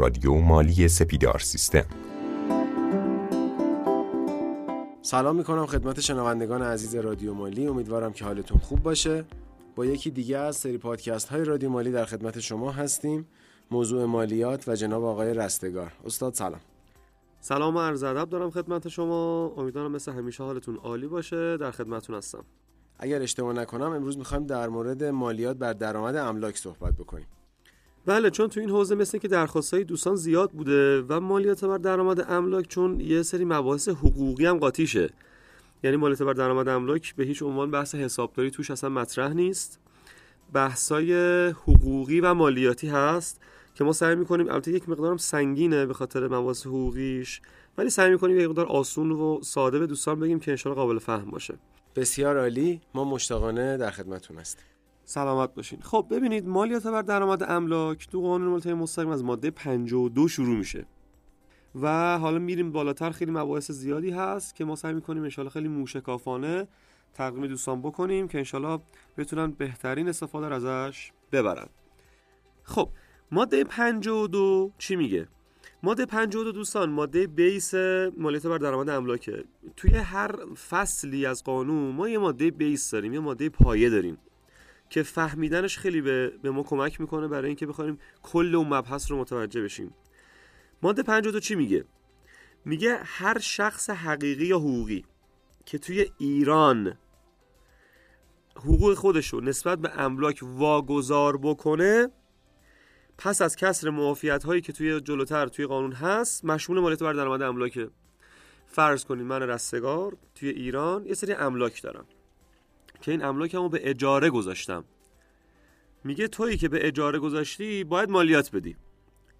رادیو مالی سپیدار سیستم. سلام می‌کنم خدمت شنوندگان عزیز رادیو مالی. امیدوارم که حالتون خوب باشه. با یکی دیگه از سری پادکست های رادیو مالی در خدمت شما هستیم. موضوع مالیات و جناب آقای رستگار. استاد سلام. سلام و عرض ادب دارم خدمت شما. امیدوارم مثل همیشه حالتون عالی باشه. در خدمتتون هستم. اگر اشتباه نکنم امروز می‌خوایم در مورد مالیات بر درآمد املاک صحبت بکنیم. بله چون تو این حوزه مثل که درخواست های دوستان زیاد بوده و مالیات بر درآمد املاک چون یه سری مباحث حقوقی هم قاطیشه. یعنی مالیات بر درآمد املاک به هیچ عنوان بحث حسابداری توش اصلا مطرح نیست. بحثای حقوقی و مالیاتی هست که ما سعی می‌کنیم البته یک مقدارم سنگینه به خاطر مباحث حقوقیش ولی سعی می‌کنیم یک مقدار آسون و ساده به دوستان بگیم که انشالله قابل فهم باشه. بسیار عالی. ما مشتاقانه در خدمتتون هستیم. سلامت باشین. خب ببینید مالیات بر درآمد املاک تو قانون مالیات مستقیم از ماده 52 شروع میشه. و حالا میریم بالاتر خیلی مباحث زیادی هست که ما سعی می‌کنیم انشالله خیلی موشکافانه تقدیم دوستان بکنیم که انشالله بتونن بهترین استفاده رو ازش ببرن. خب ماده 52 چی میگه؟ ماده 52 دوستان ماده بیس مالیات بر درآمد املاکه. توی هر فصلی از قانون ما یه ماده بیس داریم یه ماده پایه داریم. که فهمیدنش خیلی به, به ما کمک می‌کنه برای اینکه بخوایم کل اون مبحث رو متوجه بشیم. ماده 52 چی میگه؟ میگه هر شخص حقیقی یا حقوقی که توی ایران حقوق خودشو نسبت به املاک واگذار بکنه پس از کسر معافیت هایی که توی جلوتر توی قانون هست مشمول مالیات بر درآمد املاک فرض کنید من رستگار توی ایران یه سری املاک دارم. که این املاکمو به اجاره گذاشتم. میگه تویی که به اجاره گذاشتی باید مالیات بدی.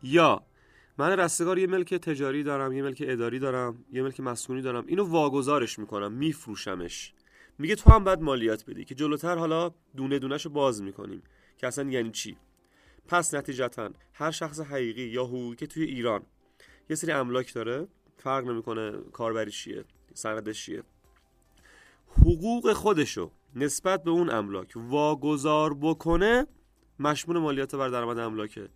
یا من رستگار یه ملک تجاری دارم یه ملک اداری دارم یه ملک مسکونی دارم اینو واگذارش می‌کنم میفروشمش. میگه تو هم باید مالیات بدی که جلوتر حالا دونه دونهشو باز می‌کنیم. که اصلا یعنی چی؟ پس نتیجتا هر شخص حقیقی یا حقوقی که توی ایران یه سری املاک داره فرق نمی‌کنه کاربریش چیه سندش چیه. حقوق خودشو نسبت به اون املاک واگذار بکنه مشمول مالیات بر درآمد املاکه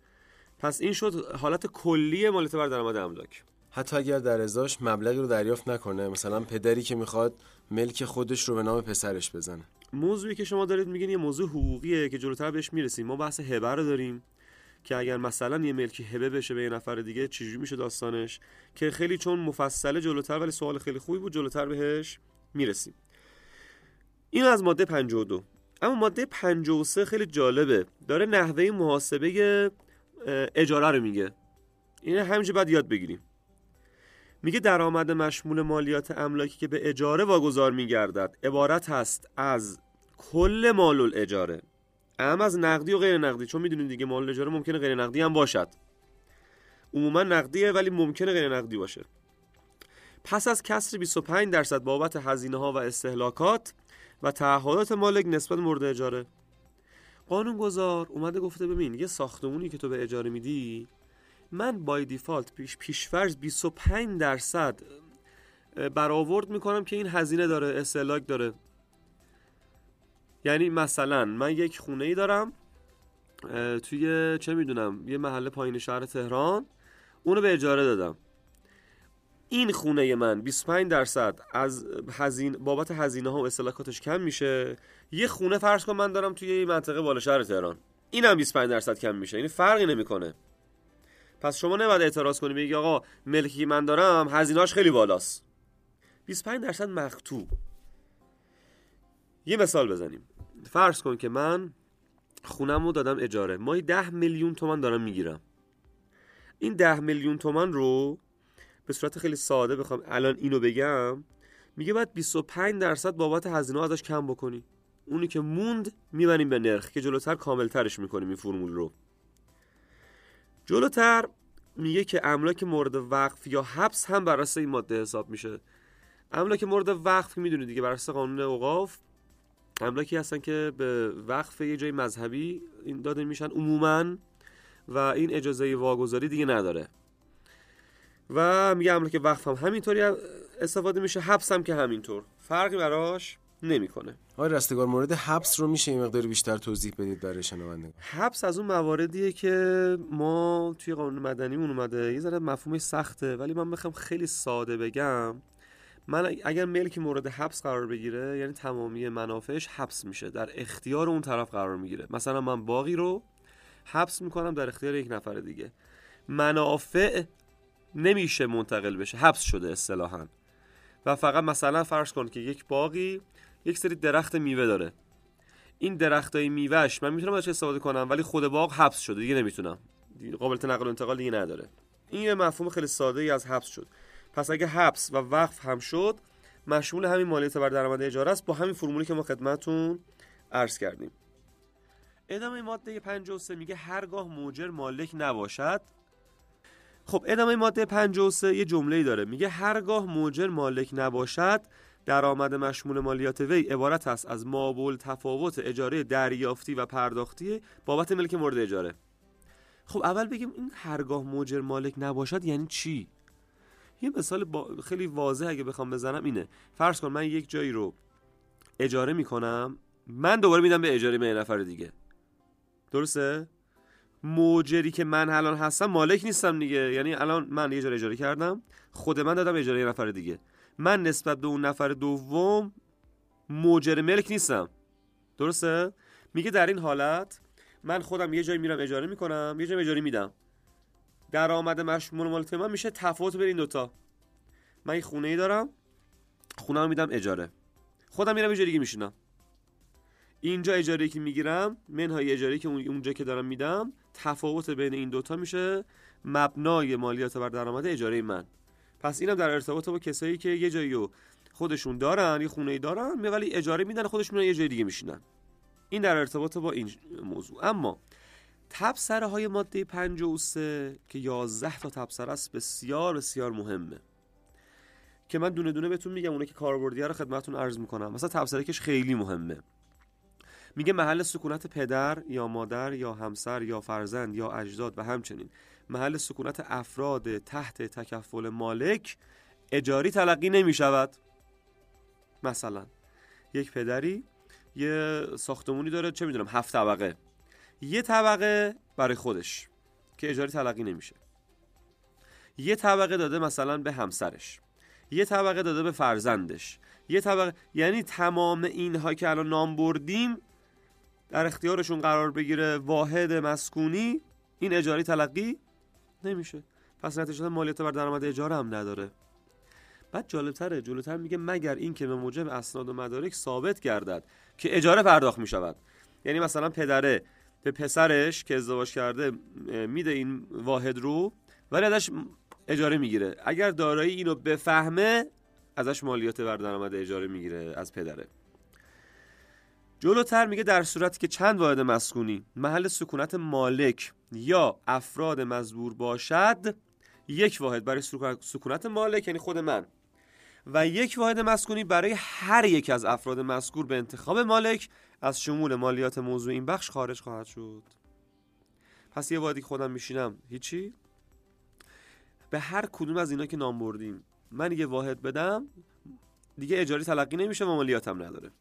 پس این شد حالت کلی مالیات بر درآمد املاک. حتی اگر در ازاش مبلغی رو دریافت نکنه مثلا پدری که می‌خواد ملک خودش رو به نام پسرش بزنه. موضوعی که شما دارید میگین یه موضوع حقوقیه که جلوتر بهش می‌رسیم. ما بحث هبه رو داریم که اگر مثلا یه ملکی هبه بشه به یه نفر دیگه چجوری میشه داستانش؟ که خیلی چون مفصله جلوتر ولی سوال خیلی خوبی بود جلوتر بهش می‌رسیم. این از ماده 52 اما ماده 53 خیلی جالبه. داره نحوه محاسبه اجاره رو میگه. این همینجا باید یاد بگیریم. میگه درآمد مشمول مالیات املاکی که به اجاره واگذار میگردد عبارت هست از کل مال الاجاره. ام از نقدی و غیر نقدی. چون می‌دونید دیگه مال اجاره ممکنه غیر نقدی هم باشد. عموما نقدیه ولی ممکنه غیر نقدی باشه. پس از کسر 25 درصد بابت هزینه ها و استهلاکات و تعهدات مالک نسبت مورد اجاره. قانون گذار اومده گفته ببین یه ساختمونی که تو به اجاره میدی من بای دیفالت پیش پیشفرض 25 درصد برآورد می‌کنم که این هزینه داره استهلاک داره. یعنی مثلا من یک خونه ای دارم توی چه می‌دونم یه محله پایین شهر تهران اونو به اجاره دادم. این خونه من 25 درصد از هزین بابت هزینه ها و استهلاکاتش کم میشه. یه خونه فرض کن من دارم توی منطقه بالا شهر تهران. اینم 25 درصد کم میشه. یعنی فرقی نمی‌کنه. پس شما نباید اعتراض کنی بگی آقا ملکی من دارم هزینه‌اش خیلی بالاست. 25 درصد مکتوب. یه مثال بزنیم. فرض کن که من خونم رو دادم اجاره. ماهی 10 میلیون تومن دارم می‌گیرم. این 10 میلیون تومن رو به صورت خیلی ساده بخوام الان اینو بگم میگه باید 25 درصد بابت هزینه ازش کم بکنی. اونی که موند می‌بریم به نرخ که جلوتر کاملترش می‌کنیم این فرمول رو. جلوتر میگه که املاک مورد وقف یا حبس هم بر این ماده حساب میشه. املاک مورد وقف می‌دونید دیگه بر قانون اوقاف املاکی هستن که به وقف یه جای مذهبی این داده میشن عموما و این اجازه واگذاری دیگه نداره. و میگه املاک وقف هم همینطوری استفاده میشه. حبس هم که همینطور. فرقی براش نمی‌کنه. آقای رستگار مورد حبس رو میشه این مقدار بیشتر توضیح بدید برای شنوندگان. حبس از اون مواردیه که ما توی قانون مدنیمون اومده. یه ذره مفهومش سخته ولی من بخوام خیلی ساده بگم. من اگر ملک مورد حبس قرار بگیره یعنی تمامی منافعش حبس میشه. در اختیار اون طرف قرار می‌گیره. مثلا من باقی رو حبس می‌کنم در اختیار یک نفر دیگه. منافع نمیشه منتقل بشه حبس شده اصطلاحا. و فقط مثلا فرض کن که یک باقی یک سری درخت میوه داره. این درختای میوهش من می‌تونم ازش استفاده کنم ولی خود باغ حبس شده دیگه نمی‌تونم. قابلیت نقل و انتقال دیگه نداره. این یه مفهوم خیلی ساده ای از حبس شد. پس اگه حبس و وقف هم شد مشمول همین مالیات بر درآمد اجاره است با همین فرمولی که ما خدمتتون عرض کردیم. ادامه ماده 53 میگه هرگاه موجر مالک نباشد خب ادامه ماده 53 یه جمله‌ای داره. میگه هرگاه موجر مالک نباشد درآمد مشمول مالیات وی عبارت است از مابول تفاوت اجاره دریافتی و پرداختی بابت ملک مورد اجاره. خب اول بگیم این هرگاه موجر مالک نباشد یعنی چی؟ یه مثال با خیلی واضح اگه بخوام بزنم اینه. فرض کن من یک جایی رو اجاره می‌کنم من دوباره میدم به اجاره به نفر دیگه. درسته؟ موجری که من الان هستم مالک نیستم دیگه. یعنی الان من یه اجاره اجاره کردم خود من دادم اجاره یه نفر دیگه. من نسبت به اون نفر دوم موجر ملک نیستم. درسته؟ میگه در این حالت من خودم یه جایی میرم اجاره می‌کنم یه جایی اجاره میدم. درآمد مشمول مالک من میشه تفاوت بین این دوتا. من یه خونه ای دارم خونه رو میدم اجاره. خودم میرم اجاره دیگه میشینم. اینجا اجاره که می‌گیرم منهای اجاره که اونجا که دارم میدم تفاوت بین این دوتا میشه مبنای مالیات بر درآمد اجاره من. پس اینم در ارتباط با کسایی که یه جایی خودشون دارن یه خونه ای دارن ولی اجاره میدن خودشون یه جای دیگه میشینن. این در ارتباط با این موضوع. اما تبصره های ماده 53 که 11 تا تبصره است بسیار بسیار مهمه. که من دونه دونه بهتون میگم اونه که کاربردی رو خدمتتون عرض می‌کنم. مثلا تبصره کش خیلی مهمه. میگه محل سکونت پدر یا مادر یا همسر یا فرزند یا اجداد و همچنین. محل سکونت افراد تحت تکفل مالک اجاری تلقی نمی شود مثلا یک پدری یه ساختمونی داره چه می‌دونم هفت طبقه. یه طبقه برای خودش که اجاری تلقی نمیشه. یه طبقه داده مثلا به همسرش. یه طبقه داده به فرزندش. یه طبقه یعنی تمام اینها که الان نام بردیم در اختیارشون قرار بگیره واحد مسکونی این اجاری تلقی نمیشه. پس نتیجه مالیات بر درآمد اجاره هم نداره. بعد جالبتره جلوتر میگه مگر این که به موجب اسناد و مدارک ثابت گردد که اجاره پرداخت می‌شود. یعنی مثلا پدره به پسرش که ازدواج کرده میده این واحد رو ولی ازش اجاره می‌گیره. اگر دارایی اینو بفهمه ازش مالیات بر درآمد اجاره می‌گیره از پدره. جلوتر میگه در صورتی که چند واحد مسکونی؟ محل سکونت مالک یا افراد مزبور باشد یک واحد. برای سکونت مالک یعنی خود من. و یک واحد مسکونی برای هر یک از افراد مذکور به انتخاب مالک از شمول مالیات موضوع این بخش خارج خواهد شد. پس یه واحدی خودم میشینم هیچی؟ به هر کدوم از اینا که نام بردیم. من یه واحد بدم دیگه اجاری تلقی نمیشه و مالیاتم نداره.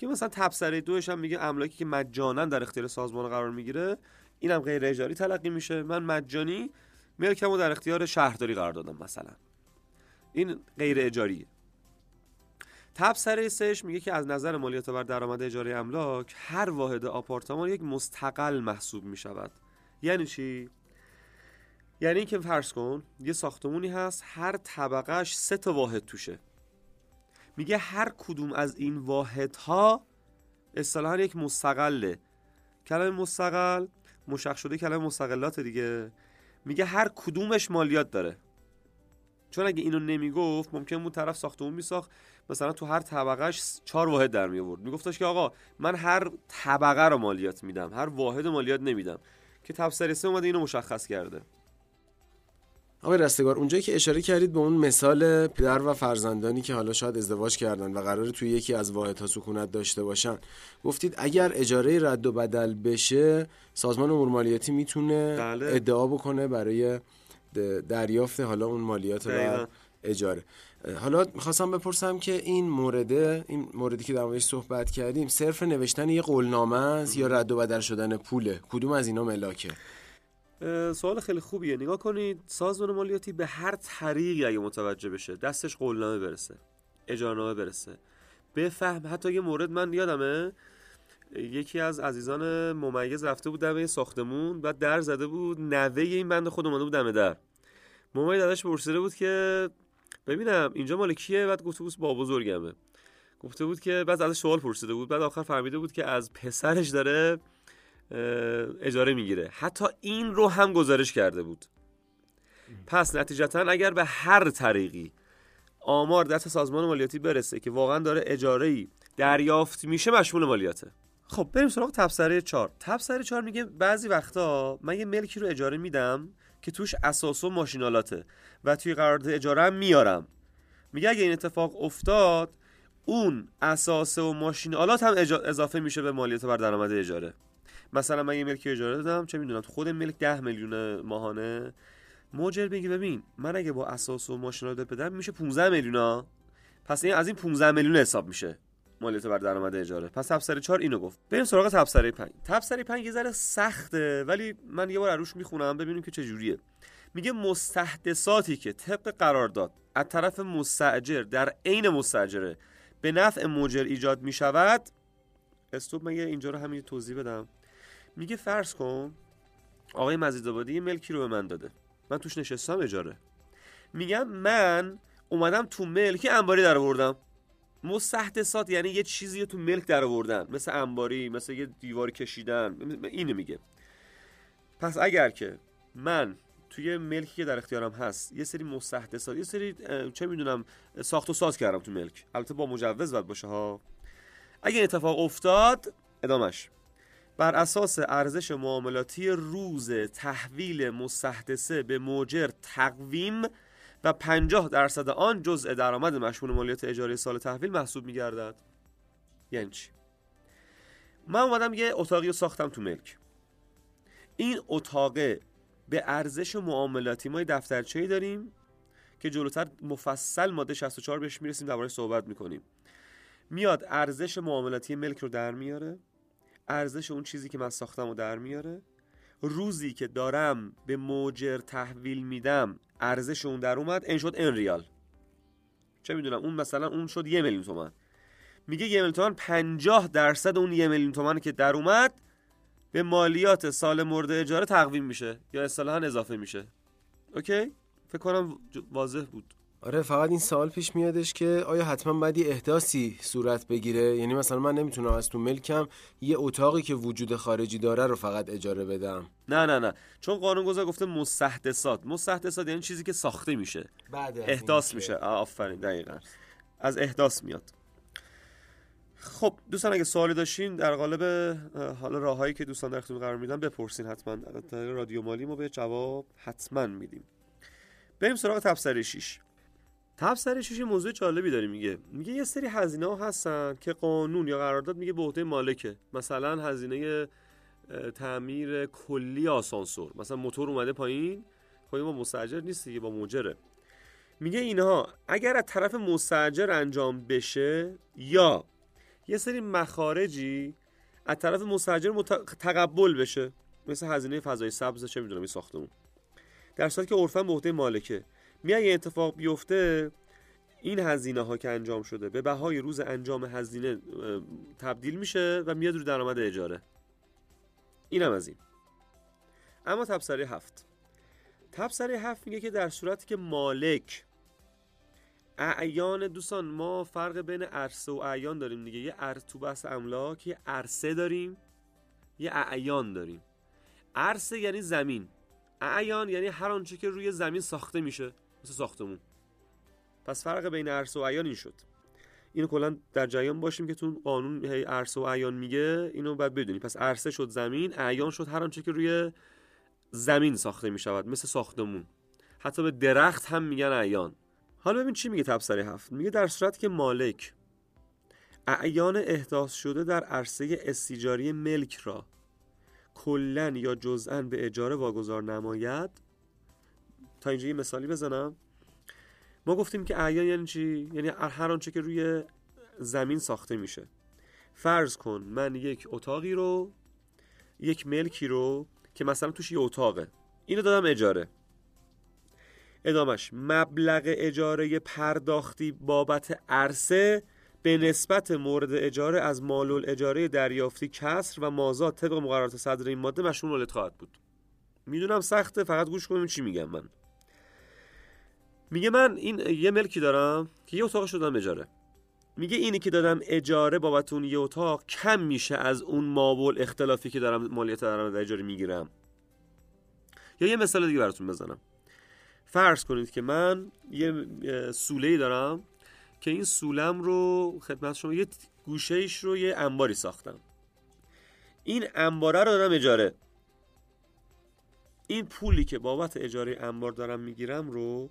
که مثلا تبصره دوش هم میگه املاکی که مجانا در اختیار سازمان قرار می‌گیره اینم غیر اجاری تلقی میشه. من مجانی ملکمو در اختیار شهرداری قرار دادم مثلا. این غیر اجاریه. تبصره سهش میگه که از نظر مالیات بر درآمد اجاره املاک هر واحد آپارتمان یک مستقل محسوب می‌شود. یعنی چی؟ یعنی اینکه فرض کن یه ساختمونی هست هر طبقهش سه تا واحد توشه. میگه هر کدوم از این واحدها اصطلاحا یک مستقله. کلمه مستقل مشخ شده کلمه مستقلات دیگه. میگه هر کدومش مالیات داره. چون اگه اینو نمی‌گفت ممکن بود طرف ساختمون میساخت. مثلا تو هر طبقهش چهار واحد در می آورد میگفتش که آقا من هر طبقه رو مالیات میدم هر واحد مالیات نمیدم. که تفسیر سه اومده اینو مشخص کرده. آقای رستگار اونجایی که اشاره کردید به اون مثال پدر و فرزندانی که حالا شاید ازدواج کردن و قراره توی یکی از واحدها سکونت داشته باشن گفتید اگر اجاره رد و بدل بشه سازمان امور مالیاتی می‌تونه بله. ادعا بکنه برای دریافت حالا اون مالیات و اجاره. حالا می‌خواستم بپرسم که این مورده این موردی که در موردش صحبت کردیم صرف نوشتن یه قولنامه است یا رد و بدل شدن پوله؟ کدوم از اینا ملاکه؟ سوال خیلی خوبیه. نگاه کنید سازمان مالیاتی به هر طریقی اگه متوجه بشه دستش قولنامه برسه اجارنامه برسه. بفهم. حتی یه مورد من یادمه. یکی از عزیزان ممیز رفته بود دم ساختمون بعد در زده بود نوه این بند خود اومده بود دم در. ممیز ازش پرسیده بود که ببینم اینجا مال کیه؟ بعد گفته بود با بزرگمه. گفته بود که بعد ازش سوال پرسیده بود. بعد آخر فهمیده بود که از پسرش داره اجاره می‌گیره. حتی این رو هم گزارش کرده بود. پس نتیجتا اگر به هر طریقی آمار دست سازمان مالیاتی برسه که واقعا داره اجاره ای دریافت میشه مشمول مالیاته. خب بریم سراغ تبصره 4 تبصره 4 میگه بعضی وقتا من یه ملکی رو اجاره میدم که توش اساس و ماشینالاته و توی قرارداد اجاره هم میارم. میگه اگه این اتفاق افتاد اون اساس و ماشینالات هم اضافه میشه به مالیات بر درآمد اجاره. مثلا من یه ملکی اجاره دادم چه می‌دونم خود ملک 10 میلیون ماهانه. موجر میگه ببین من اگه با اساس و ماشینالات بدم میشه 15 میلیون پس این از این 15 میلیون حساب میشه مالیات بر درآمد اجاره. پس تبصره 4 اینو گفت. بریم سراغ تبصره 5 تبصره 5 یه ذره سخته ولی من یه بار روش می‌خونم ببینیم که چه جوریه. میگه مستحدثاتی که طبق قرارداد از طرف مستاجر در عین مستاجره به نفع موجر ایجاد می‌شود. استوب مگه اینجا رو همین توضیح بدم. میگه فرض کن آقای مزیدآبادی یه ملکی رو به من داده. من توش نشستم اجاره. میگم من اومدم تو ملکی انباری در آوردم مستحدثات یعنی یه چیزی رو تو ملک در آوردن مثل انباری مثل یه دیوار کشیدن. اینو میگه. پس اگر که من توی ملکی که در اختیارم هست یه سری مستحدثات یه سری چه می‌دونم ساخت و ساز کردم تو ملک. البته با مجوز باید باشه ها. اگه اتفاق افتاد ادامش بر اساس ارزش معاملاتی روز تحویل مستحدثه به موجر تقویم و 50 درصد آن جزء درآمد مشمول مالیات اجاره سال تحویل محسوب میگردد. یعنی چی؟ من اومدم یه اتاقی رو ساختم تو ملک. این اتاقه به ارزش معاملاتی ما دفترچه‌ای داریم که جلوتر مفصل ماده 64 بهش می‌رسیم درباره صحبت می‌کنیم. میاد ارزش معاملاتی ملک رو در میاره. ارزش اون چیزی که من ساختم رو در میاره. روزی که دارم به موجر تحویل میدم ارزش اون در اومد این شد ان ریال. چه می‌دونم اون مثلا اون شد یه میلیون تومن میگه یه میلیون تومن 50 درصد اون یه میلیون تومن که در اومد به مالیات سال مورد اجاره تقویم میشه یا اصطلاحا اضافه میشه. اوکی؟ فکر کنم واضح بود. آره فقط این سوال پیش میادش که آیا حتما باید یه احداثی صورت بگیره؟ یعنی مثلا من نمی‌تونم از تو ملکم یه اتاقی که وجود خارجی داره رو فقط اجاره بدم. نه نه نه. چون قانون گذار گفته مستحدثات. مستحدثات یعنی چیزی که ساخته میشه. بعد احداث میشه. آفرین دقیقا. از احداث میاد. خب دوستان اگه سوالی داشتین در قالب حالا راههایی که دوستان در اختیار قرار میدن بپرسین حتما. رادیو مالی ما به جواب حتما میدیم. بریم سراغ تبصره 6 تبصره 6 موضوع جالبی داره میگه. میگه یه سری هزینه ها هستن که قانون یا قرارداد میگه به عهده مالکه. مثلا هزینه تعمیر کلی آسانسور. مثلا موتور اومده پایین خب با مستاجر نیست دیگه با موجره میگه اینها اگر از طرف مستاجر انجام بشه یا یه سری مخارجی از طرف مستاجر تقبل بشه مثل هزینه فضای سبز چه می‌دونم این ساختمون. در صورتی که عرفا به عهده مالکه. می اتفاق بیفته این هزینه ها که انجام شده به بهای روز انجام هزینه تبدیل میشه و میاد رو درآمد اجاره. اینم از این. اما تبصره هفت. تبصره هفت میگه که در صورتی که مالک اعیان دوستان ما فرق بین عرصه و اعیان داریم دیگه. یه ار تو املاک یه عرصه داریم یه اعیان داریم. عرصه یعنی زمین. اعیان یعنی هر آنچه که روی زمین ساخته میشه. مثل ساختمون. پس فرق بین عرصه و اعیان این شد. اینو کلا در جریان باشیم که تو قانون عرصه و اعیان میگه اینو باید بدونی. پس عرصه شد زمین اعیان شد هر آنچه که روی زمین ساخته می‌شود مثل ساختمون. حتی به درخت هم میگن اعیان حالا ببین چی میگه تبصره هفت. میگه در صورت که مالک اعیان احداث شده در عرصه استیجاری ملک را کلا یا جزءا به اجاره واگذار نماید تا اینجا یه مثالی بزنم. ما گفتیم که اعیان یعنی چی؟ یعنی هر آنچه که روی زمین ساخته میشه. فرض کن من یک اتاقی رو یک ملکی رو که مثلا توش یه اتاقه. اینو دادم اجاره. ادامش مبلغ اجاره پرداختی بابت عرصه به نسبت مورد اجاره از مال اجاره دریافتی کسر و مازاد طبق مقررات صدر این ماده مشمول مالت خواهد بود. می‌دونم سخته فقط گوش کنیم چی میگم من. میگه من این یه ملکی دارم که یه اتاق شدم اجاره. میگه اینی که دادم اجاره بابت اون یه اتاق کم میشه از اون مابل اختلافی که دارم مالیات درآمد اجاره می‌گیرم. یا یه مثال دیگه براتون بزنم. فرض کنید که من یه سوله ای دارم که این سولم رو خدمت شما یه گوشه ایش رو یه انباری ساختم. این انباره رو دارم اجاره. این پولی که بابت اجاره انبار دارم می‌گیرم رو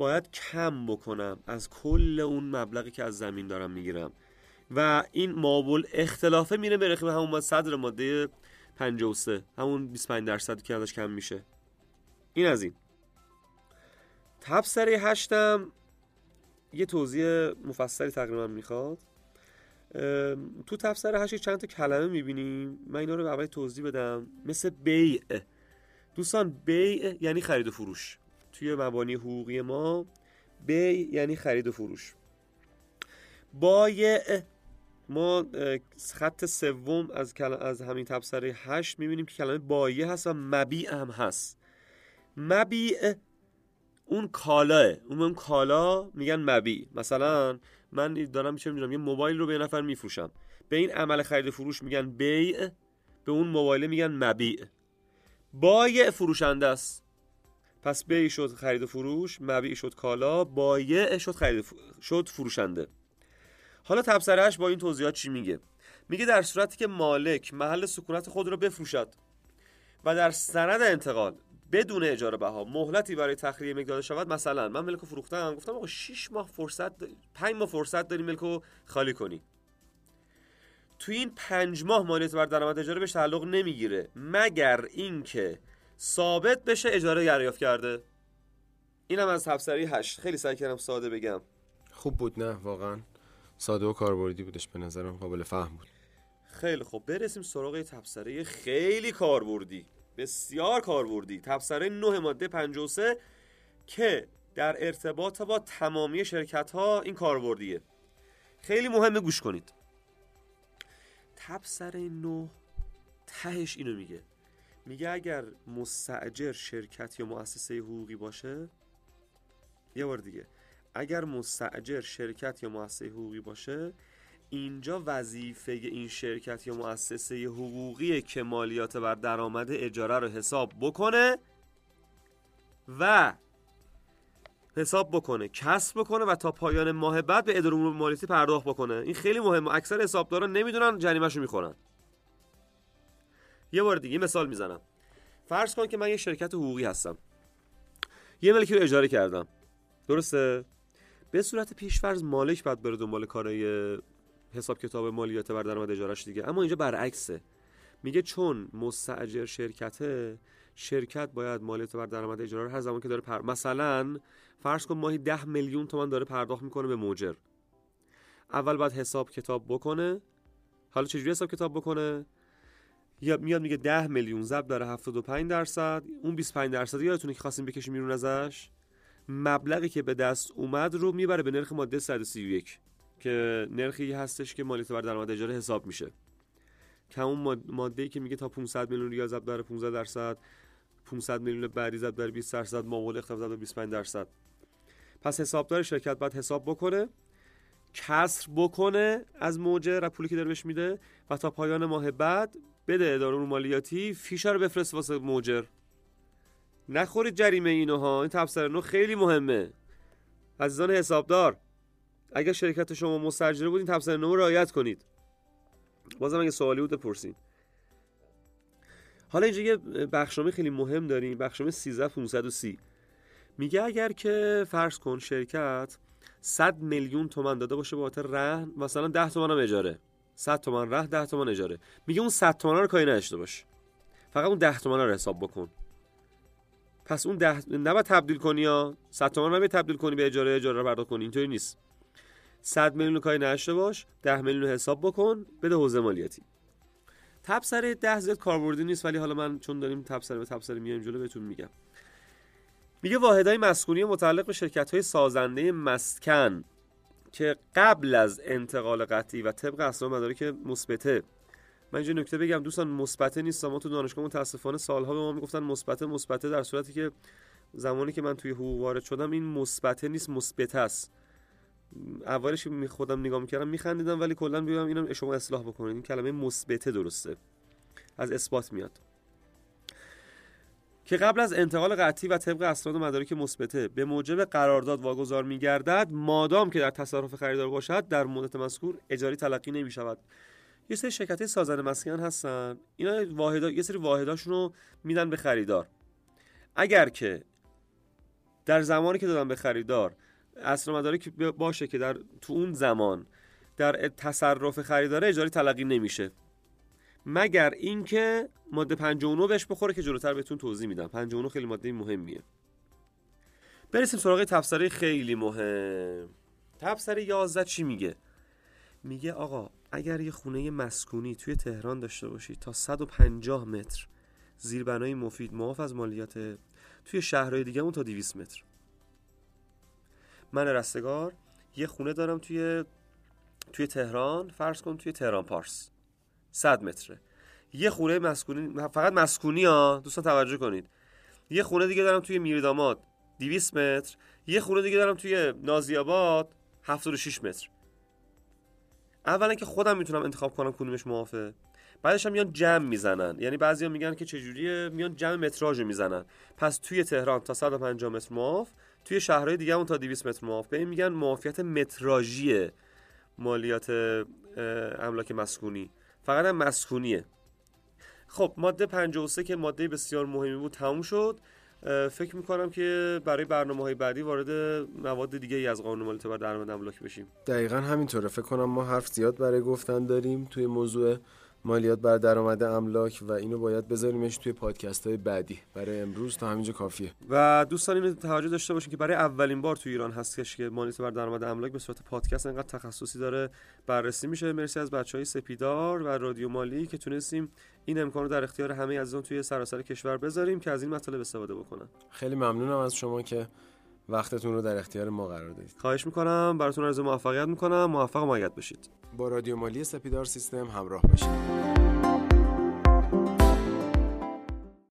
باید کم بکنم. از کل اون مبلغی که از زمین دارم می‌گیرم. و این مابل اختلافه میره به رقم همون صدر ماده 53 همون 25 درصد که ازش کم میشه. این از این. تبصره هشتم یه توضیح مفصلی تقریبا می‌خواد. تو تفسیر هشت چند تا کلمه می‌بینیم. من اینا رو اول توضیح بدم. مثل بیع. دوستان بیع یعنی خرید و فروش. توی مبانی حقوقی ما بیع یعنی خرید و فروش. بایع ما خط سوم از از همین تبصره هشت می‌بینیم که کلمه بایع هست و مبیع هم هست. مبیع اون کالاه اون اون کالا میگن مبی مثلا من دارم چه می‌دونم یه موبایل رو به نفر میفروشم. به این عمل خرید فروش میگن بیع به اون موبایل میگن مبیع. بایع فروشنده است. پس بیع شد خرید فروش مبیع شد کالا بایع شد خرید شد فروشنده. حالا تبصرهش با این توضیحات چی میگه؟ میگه در صورتی که مالک محل سکونت خود را بفروشد و در سند انتقال بدون اجاره بها مهلتی برای تخلیه ملک داده شود مثلا من ملکو فروختم گفتم آقا 6 ماه فرصت 5 ماه فرصت داری ملکو خالی کنی. تو این پنج ماه مالیات بر درآمد اجاره بهش تعلق نمی‌گیره مگر اینکه ثابت بشه اجاره دریافت کرده. اینم از تفسیری هشت. خیلی سعی کردم ساده بگم. خوب بود نه واقعا. ساده و کاربردی بودش به نظرم قابل فهم بود. خیلی خوب. برسیم سراغ تفسیری خیلی کاربردی. بسیار کاربردی. تبصره 9 ماده 53 که در ارتباط با تمامی شرکت ها این کاربردیه. خیلی مهمه گوش کنید. تبصره 9 تهش اینو میگه. میگه اگر مستعجر شرکت یا مؤسسه حقوقی باشه یه بار دیگه اگر مستعجر شرکت یا مؤسسه حقوقی باشه اینجا وظیفه این شرکت یا مؤسسه حقوقی که مالیات بر درآمد اجاره رو حساب بکنه و حساب بکنه کسب بکنه و تا پایان ماه بعد به اداره امور مالیاتی پرداخت بکنه. این خیلی مهمه. اکثر حسابداران نمی‌دونن جریمهشو می‌خورن. یه بار دیگه مثال می‌زنم. فرض کن که من یه شرکت حقوقی هستم. یه ملکی رو اجاره کردم. درسته؟ به صورت پیشفرض مالک بعد بره دنبال کارای حساب کتاب مالیات بر درآمد اجارش دیگه. اما اینجا برعکسه. میگه چون مستاجر شرکته شرکت باید مالیات بر درآمد اجاره هر زمان که داره پر... مثلا فرض کن ماهی ده میلیون تومان داره پرداخت می‌کنه به موجر. اول باید حساب کتاب بکنه. حالا چجوری حساب کتاب بکنه؟ یا میاد میگه 10 میلیون ضرب داره 75 درصد. اون 25 درصد یادتونه که خواستیم بکشیم بیرون ازش؟ مبلغی که به دست اومد رو می‌بره به نرخ ماده 131 که نرخی هستش که مالیات بر درآمد اجاره حساب میشه. که اون ماده ای که میگه تا 500 میلیون ریال ضرب در 15 درصد 500 میلیون بعدی ضرب در 20 درصد معامله اختلاف در 25 درصد. پس حسابدار شرکت باید حساب بکنه کسر بکنه از موجه پولی که داره بهش میده و تا پایان ماه بعد بده اداره مالیاتی فیشا رو بفرست واسه موجر. نخورید جریمه اینو ها. این تبصره نو خیلی مهمه. عزیزان حسابدار اگر شرکت شما مستجره بود این تبصره نو رعایت کنید. بازم اگه سوالی بود بپرسین. حالا اینجا یه بخشنامه خیلی مهم داریم بخشنامه 13530 میگه اگر که فرض کن شرکت 100 میلیون تومن داده باشه به خاطر رهن مثلا 10 تومن هم اجاره. 100 تومن رهن 10 تومن اجاره. میگه اون 100 تومن رو کاری نداشته باش. فقط اون 10 تومن رو حساب بکن. پس اون ده نباید تبدیل کنی یا 100 تومن نباید تبدیل کنی به اجاره اجاره رو پرداخت کنی. اینطوری نیست. 100 میلیون کاری نشه باش 10 میلیون حساب بکن بده حوزه مالیاتی. تبصره ده زیاد کاربردی نیست ولی حالا من چون داریم تبصره به تبصره میایم جلو بهتون میگم. میگه واحدهای مسکونی متعلق به شرکت های سازنده مسکن. که قبل از انتقال قطعی و طبق اسناد مدارک مثبته من اینجا نکته بگم دوستان مثبته نیست. ما تو دانشگاه متاسفانه سالها به ما می‌گفتن مثبته مثبته در صورتی که زمانی که من توی حقوق وارد شدم این مثبته نیست مثبته است. اولش می خودم نگاه می‌کردم میخندیدم ولی کلا میگم اینو شما اصلاح بکنید. این کلمه مثبته درسته. از اثبات میاد. که قبل از انتقال قطعی و طبق اسناد و مدارک مثبته به موجب قرارداد واگذار میگردد مادام که در تصرف خریدار باشد در مدت مذکور اجاری تلقی نمی شود یه سری شرکت سازنده مسکن هستن. اینا واحدا یه سری واحداشون رو میدن به خریدار. اگر که در زمانی که دادن به خریدار اصل مدارک باشه که در تو اون زمان در تصرف خریدار اجاری تلقی نمیشه. مگر اینکه ماده 59 بهش بخوره که جلوتر بهتون توضیح میدم. 59 خیلی ماده مهمیه. برسیم سراغ تفسیری خیلی مهم. تفسیر 11 چی میگه؟ میگه آقا اگر یه خونه مسکونی توی تهران داشته باشی تا 150 متر زیربنای مفید معاف از مالیات توی شهرهای دیگه اون تا 200 متر. من رستگار یه خونه دارم توی توی تهران. فرض کن توی تهران پارس. 100 متره. یه خونه مسکونی فقط مسکونی ها. دوستان توجه کنید. یه خونه دیگه دارم توی میرداماد. 200 متر. یه خونه دیگه دارم توی نازی آباد 76 متر. اولا که خودم می‌تونم انتخاب کنم کدومش موافه بعدش هم میان جمع می‌زنن. یعنی بعضیا میگن که چجوریه؟ میان جمع متراژ می‌زنن. پس توی تهران تا 150 متر معاف توی شهرهای دیگه اون تا 200 متر معاف به این میگن معافیت متراژی مالیات املاک مسکونی. فقط هم مسکونیه. خب ماده 53 که ماده بسیار مهمی بود تموم شد. فکر می‌کنم که برای برنامه های بعدی وارد مواد دیگه ای از قانون مالیات بر درآمد املاک بشیم. دقیقا همینطوره. فکر کنم ما حرف زیاد برای گفتن داریم توی موضوع مالیات بر درآمد املاک و اینو باید بذاریمش توی پادکست های بعدی. برای امروز تا همینجا کافیه. و دوستان اینو توجه داشته باشین که برای اولین بار توی ایران هستش که مالیات بر درآمد املاک به صورت پادکست انقدر تخصصی داره بررسی میشه. مرسی از بچه های سپیدار و رادیو مالی که تونستیم این امکان رو در اختیار همه عزیزان توی سراسر کشور بذاریم که از این مطالب استفاده بکنن. خیلی ممنونم از شما که وقتتون رو در اختیار ما قرار دادید. خواهش می‌کنم. براتون آرزوی موفقیت می‌کنم. موفق و باشید با رادیو مالی سپیدار سیستم همراه باشید.